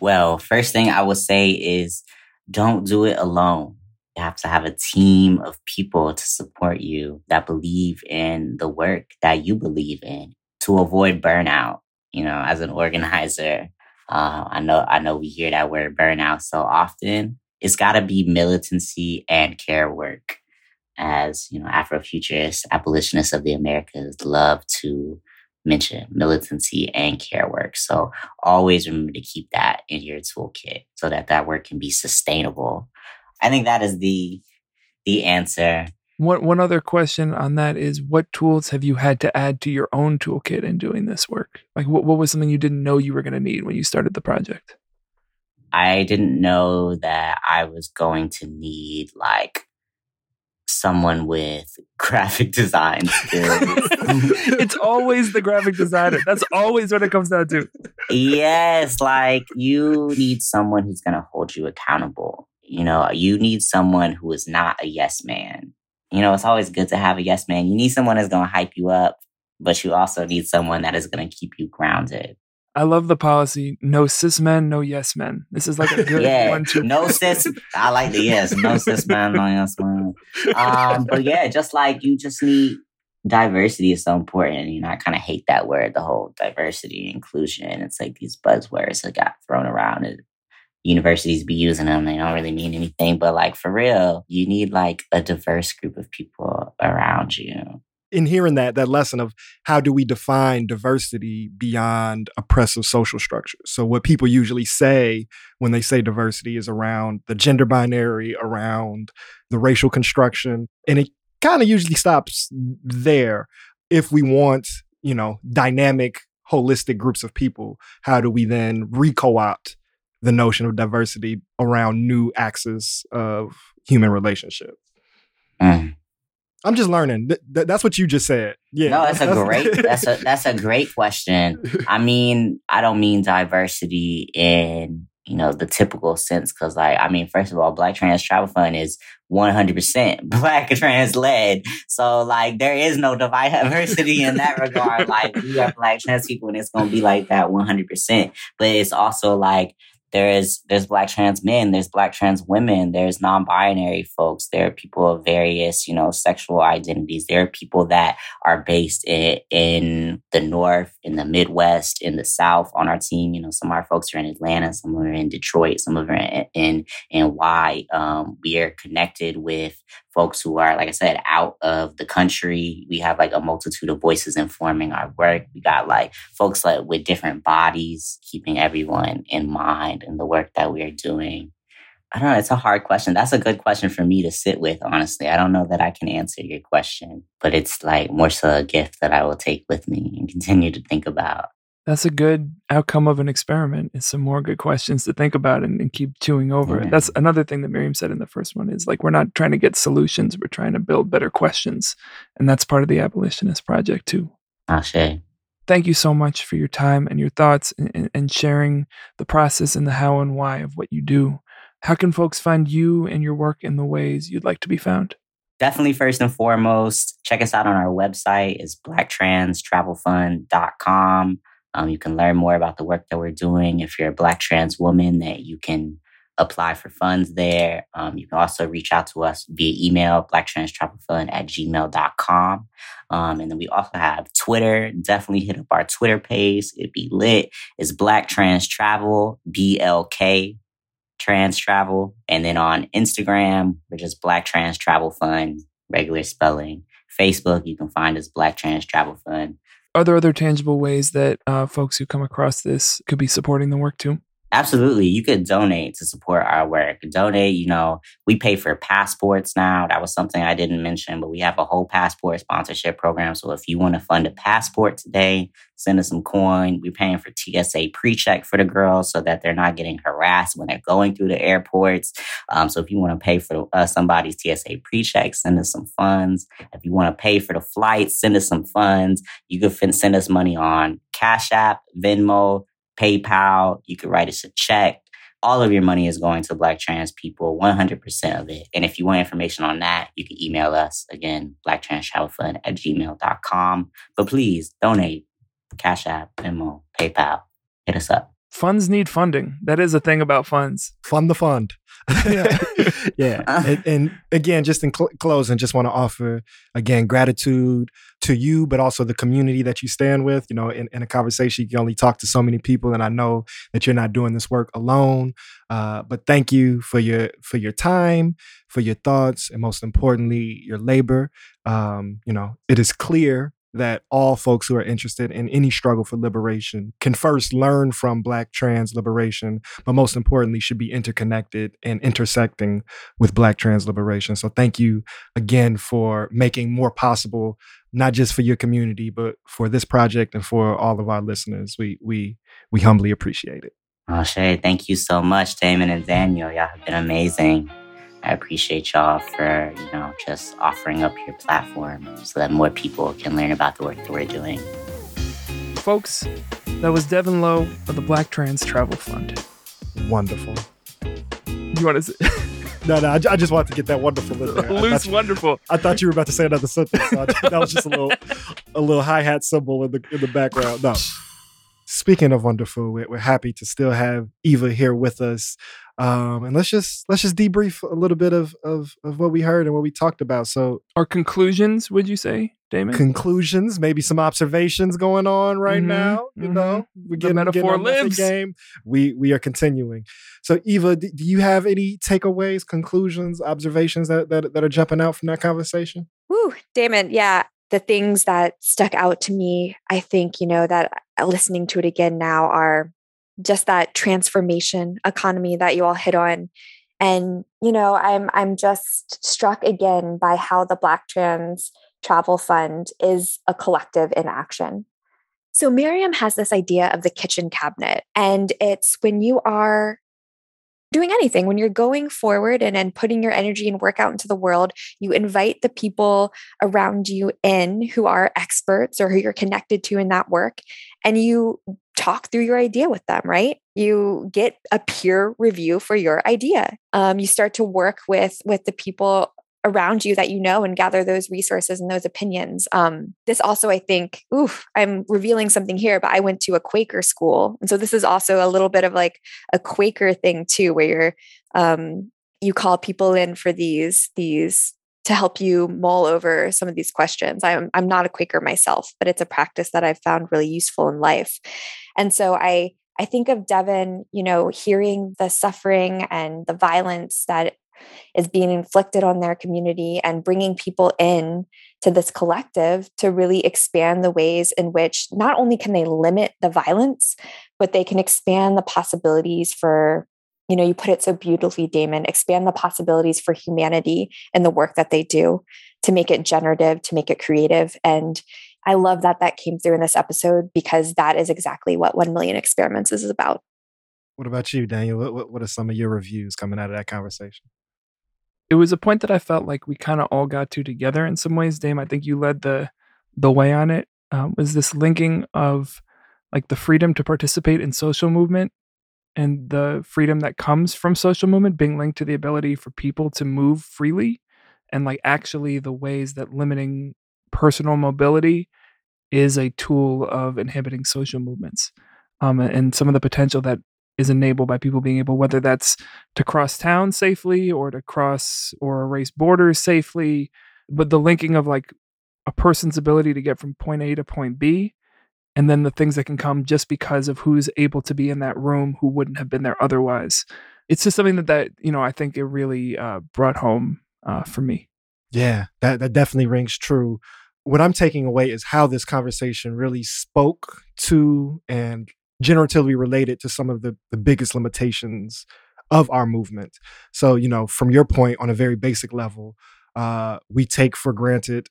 Well, first thing I would say is don't do it alone you have to have a team of people to support you that believe in the work that you believe in to avoid burnout. You know, as an organizer, uh, I know I know we hear that word burnout so often. It's got to be militancy and care work. As you know, Afrofuturists, abolitionists of the Americas love to mention militancy and care work. So always remember to keep that in your toolkit so that that work can be sustainable I think that is the the answer. One one other question on that is what tools have you had to add to your own toolkit in doing this work? Like what, what was something you didn't know you were going to need when you started the project? I didn't know that I was going to need like someone with graphic design skills. it's always the graphic designer. That's always what it comes down to. Yes, like you need someone who's going to hold you accountable you know, you need someone who is not a yes man. You know, it's always good to have a yes man. You need someone that's going to hype you up, but you also need someone that is going to keep you grounded. I love the policy no cis men, no yes men. This is like a good yeah, one. To- no cis. I like the yes. No cis men, no yes men. Um, but yeah, just like you just need diversity is so important. You know, I kind of hate that word, the whole diversity, inclusion. It's like these buzzwords that got thrown around. It universities be using them. They don't really mean anything. But like for real, you need like a diverse group of people around you. In hearing that, that lesson of how do we define diversity beyond oppressive social structures? So, what people usually say when they say diversity is around the gender binary, around the racial construction, and it kind of usually stops there. If we want, you know, dynamic holistic groups of people, how do we then re-co-opt the notion of diversity around new axes of human relationship? Mm. I'm just learning. Th- th- that's what you just said. Yeah. No, that's a great that's a that's a great question. I mean, I don't mean diversity in you know the typical sense because like I mean, first of all, Black Trans Travel Fund is 100% Black trans led, so like there is no diversity in that regard. Like we are Black trans people, and it's gonna be like that 100%. But it's also like there's there's black trans men there's black trans women there's non-binary folks there are people of various you know sexual identities there are people that are based in, in the north in the midwest in the south on our team. You know some of our folks are in atlanta some of them are in detroit some of them are in in, in why um, we are connected with folks who are, like I said, out of the country. We have like a multitude of voices informing our work. We got like folks like with different bodies, keeping everyone in mind in the work that we are doing. I don't know. It's a hard question. That's a good question for me to sit with, honestly. I don't know that I can answer your question, but it's like more so a gift that I will take with me and continue to think about that's a good outcome of an experiment. Is some more good questions to think about and, and keep chewing over Yeah. that's another thing that Mariame said in the first one is like we're not trying to get solutions we're trying to build better questions. And that's part of the abolitionist project too. Ashe. thank you so much for your time and your thoughts and, and- and sharing the process and the how and why of what you do. How can folks find you and your work in the ways you'd like to be found? Definitely first and foremost check us out on our website. It's blacktranstravelfund.com um, you can learn more about the work that we're doing if you're a black trans woman that you can apply for funds there um, you can also reach out to us via email blacktranstravelfund at gmail.com um, and then we also have twitter definitely hit up our twitter page it'd be lit it's black trans travel blk trans travel. And then on Instagram, we're just Black Trans Travel Fund, regular spelling. Facebook, you can find us Black Trans Travel Fund. Are there other tangible ways that uh, folks who come across this could be supporting the work too Absolutely. You could donate to support our work. Donate, you know, we pay for passports now. That was something I didn't mention, but we have a whole passport sponsorship program. So if you want to fund a passport today, send us some coin. We're paying for TSA pre check for the girls so that they're not getting harassed when they're going through the airports. Um, so if you want to pay for uh, somebody's TSA pre check, send us some funds. If you want to pay for the flights, send us some funds. You could send us money on Cash App, Venmo, PayPal. You could write us a check. All of your money is going to Black trans people, 100% of it. And if you want information on that, you can email us again, blacktranstravelfund at gmail.com. But please donate. Cash App, Venmo, PayPal. Hit us up. Funds need funding that is a thing about funds fund the fund. Yeah. yeah. And, and again, just in cl- closing, just want to offer again gratitude to you, but also the community that you stand with. You know, in, in a conversation, you can only talk to so many people, and I know that you're not doing this work alone. Uh, but thank you for your for your time, for your thoughts, and most importantly, your labor. Um, you know, it is clear that all folks who are interested in any struggle for liberation can first learn from Black trans liberation, but most importantly, should be interconnected and intersecting with Black trans liberation. So, thank you again for making more possible, not just for your community, but for this project and for all of our listeners. We we we humbly appreciate it. Oh, Shay, thank you so much, Damon and Daniel. Y'all have been amazing. I appreciate y'all for, you know, just offering up your platform so that more people can learn about the work that we're doing. folks that was devin lowe of the black trans travel fund Wonderful. you want to say No, no, I, I just wanted to get that wonderful in there. Loose thought, you, wonderful I thought you were about to say another sentence. So I, that was just a little, a little hi hat cymbal in the in the background. No. Speaking of wonderful, we're, we're happy to still have Eva here with us, um, and let's just let's just debrief a little bit of, of of what we heard and what we talked about. So our conclusions would you say damon conclusions, maybe some observations going on right Mhm, now. You mhm. know, we're The getting, metaphor getting our method lives. game. We we are continuing. So Eva, d- do you have any takeaways, conclusions, observations that that, that are jumping out from that conversation? Woo, Damon, yeah. The things that stuck out to me, I think, you know, that uh, listening to it again now are just that transformation economy that you all hit on. And, you know, I'm I'm just struck again by how the Black Trans Travel Fund is a collective in action. So Mariame has this idea of the kitchen cabinet, and it's when you are doing anything. When you're going forward and, and putting your energy and work out into the world you invite the people around you in who are experts or who you're connected to in that work and you talk through your idea with them right? You get a peer review for your idea. Um, you start to work with with the people around you that you know and gather those resources and those opinions. Um, this also, I think, oof, I'm revealing something here, but I went to a Quaker school. And so this is also a little bit of like a Quaker thing too, where you're, um, you call people in for these, these to help you mull over some of these questions. I'm, I'm not a Quaker myself, but it's a practice that I've found really useful in life. And so I, I think of Devin, you know, hearing the suffering and the violence that is being inflicted on their community and bringing people in to this collective to really expand the ways in which not only can they limit the violence but they can expand the possibilities for you know you put it so beautifully damon expand the possibilities for humanity and the work that they do to make it generative to make it creative. And i love that that came through in this episode because that is exactly what 1 million experiments is about. What about you daniel? What, what are some of your reviews coming out of that conversation it was a point that I felt like we kind of all got to together in some ways. Dame, I think you led the the way on it. Um, was this linking of like the freedom to participate in social movement and the freedom that comes from social movement being linked to the ability for people to move freely and like actually the ways that limiting personal mobility is a tool of inhibiting social movements um, and some of the potential that is enabled by people being able, whether that's to cross town safely or to cross or erase borders safely, but the linking of like a person's ability to get from point A to point B, and then the things that can come just because of who's able to be in that room who wouldn't have been there otherwise. It's just something that that you know I think it really uh, brought home uh, for me. Yeah, that that definitely rings true. What I'm taking away is how this conversation really spoke to and generatively related to some of the, the biggest limitations of our movement. So, you know, from your point on a very basic level, uh, we take for granted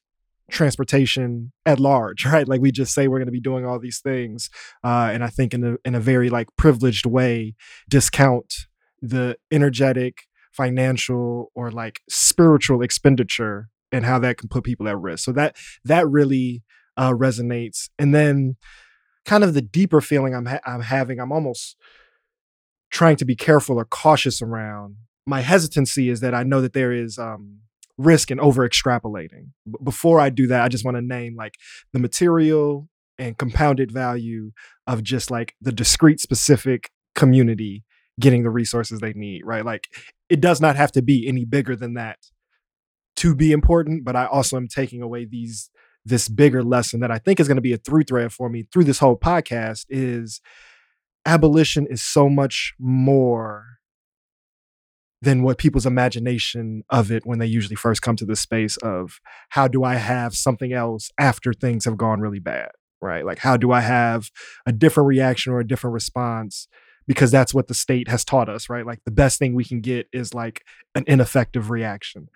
transportation at large, right? Like we just say we're going to be doing all these things, uh, and I think in a in a very like privileged way, discount the energetic, financial, or like spiritual expenditure and how that can put people at risk. So that that really uh, resonates, and then kind of the deeper feeling I'm ha- I'm having. I'm almost trying to be careful or cautious around. My hesitancy is that I know that there is um, risk in over extrapolating. B- before I do that, I just want to name like the material and compounded value of just like the discrete specific community getting the resources they need, right? Like it does not have to be any bigger than that to be important, but I also am taking away these this bigger lesson that I think is going to be a through thread for me through this whole podcast is abolition is so much more than what people's imagination of it when they usually first come to the space of how do I have something else after things have gone really bad, right? Like, how do I have a different reaction or a different response? Because that's what the state has taught us, right? Like, the best thing we can get is like an ineffective reaction.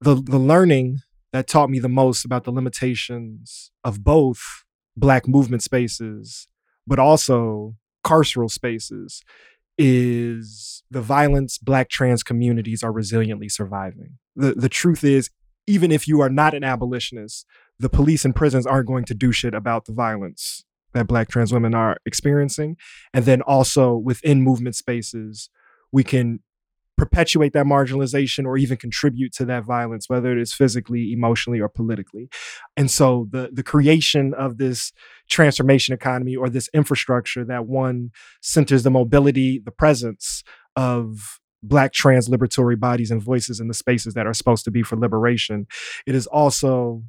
The, the learning that taught me the most about the limitations of both Black movement spaces, but also carceral spaces, is the violence Black trans communities are resiliently surviving. The, the truth is, even if you are not an abolitionist, the police and prisons aren't going to do shit about the violence that Black trans women are experiencing. And then also within movement spaces, we can perpetuate that marginalization or even contribute to that violence, whether it is physically, emotionally, or politically. And so the the creation of this transformation economy or this infrastructure that one centers the mobility, the presence of black trans liberatory bodies and voices in the spaces that are supposed to be for liberation. It is also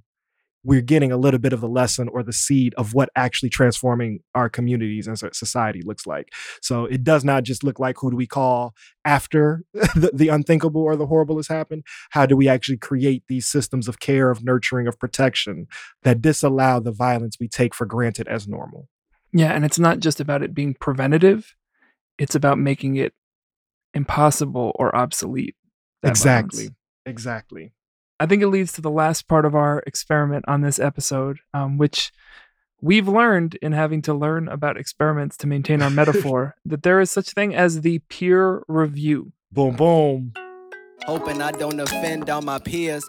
we're getting a little bit of the lesson or the seed of what actually transforming our communities and society looks like. So it does not just look like who do we call after the, the, unthinkable or the horrible has happened. How do we actually create these systems of care, of nurturing, of protection that disallow the violence we take for granted as normal? Yeah, and it's not just about it being preventative; it's about making it impossible or obsolete. Exactly. Violence. Exactly. I think it leads to the last part of our experiment on this episode, um, which We've learned in having to learn about experiments to maintain our metaphor that there is such thing as the peer review. Boom, boom. Hoping I don't offend all my peers.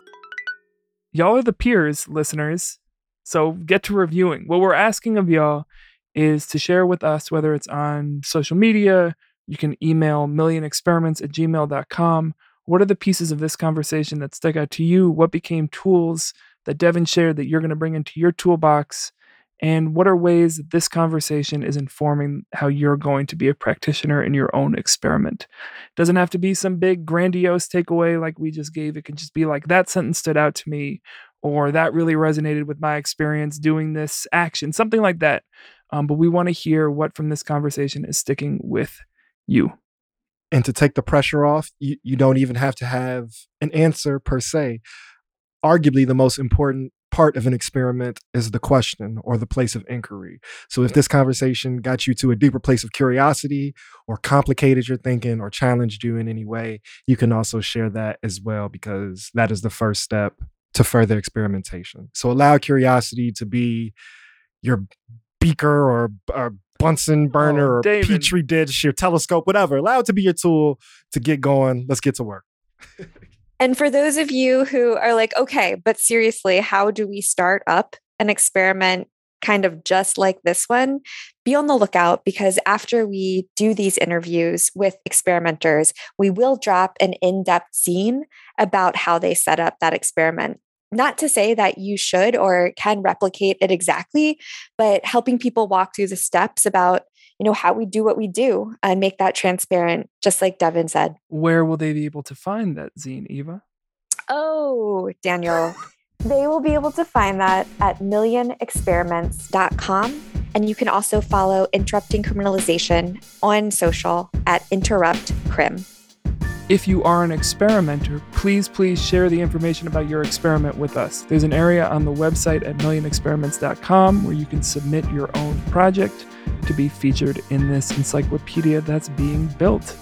Y'all are the peers, listeners. So get to reviewing. What we're asking of y'all is to share with us, whether it's on social media, you can email millionexperiments at gmail.com. What are the pieces of this conversation that stuck out to you? What became tools that Devin shared that you're going to bring into your toolbox? And what are ways that this conversation is informing how you're going to be a practitioner in your own experiment? It doesn't have to be some big grandiose takeaway like we just gave. It can just be like that sentence stood out to me, or that really resonated with my experience doing this action, something like that. Um, but we want to hear what from this conversation is sticking with you. And to take the pressure off, you, you don't even have to have an answer per se. Arguably, the most important part of an experiment is the question or the place of inquiry. So if this conversation got you to a deeper place of curiosity or complicated your thinking or challenged you in any way, you can also share that as well because that is the first step to further experimentation. So allow curiosity to be your beaker or, or Bunsen burner Oh, or Damon. petri dish, your telescope, whatever. Allow it to be your tool to get going. Let's get to work. And for those of you who are like, okay, but seriously, how do we start up an experiment kind of just like this one? Be on the lookout because after we do these interviews with experimenters, we will drop an in depth zine about how they set up that experiment. Not to say that you should or can replicate it exactly, but helping people walk through the steps about you know how we do what we do and make that transparent just like devin said Where will they be able to find that zine, Eva? Oh, Daniel. they will be able to find that at millionexperiments.com. And you can also follow Interrupting Criminalization on social at Interrupt Crim. If you are an experimenter, please, please share the information about your experiment with us. There's an area on the website at millionexperiments.com where you can submit your own project to be featured in this encyclopedia that's being built.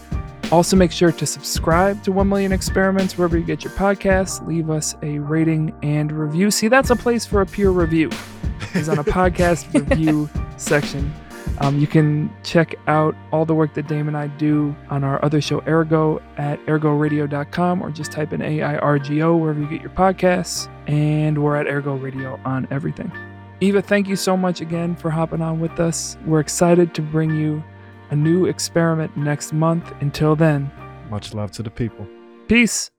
Also, make sure to subscribe to 1 Million Experiments wherever you get your podcasts. Leave us a rating and review. See, that's a place for a peer review, is on a podcast review section. Um, you can check out all the work that Dame and I do on our other show, AirGo, at airgoradio.com or just type in AIRGO wherever you get your podcasts. And we're at AirGo Radio on everything. Eva, thank you so much again for hopping on with us. We're excited to bring you a new experiment next month. Until then, Much love to the people. peace.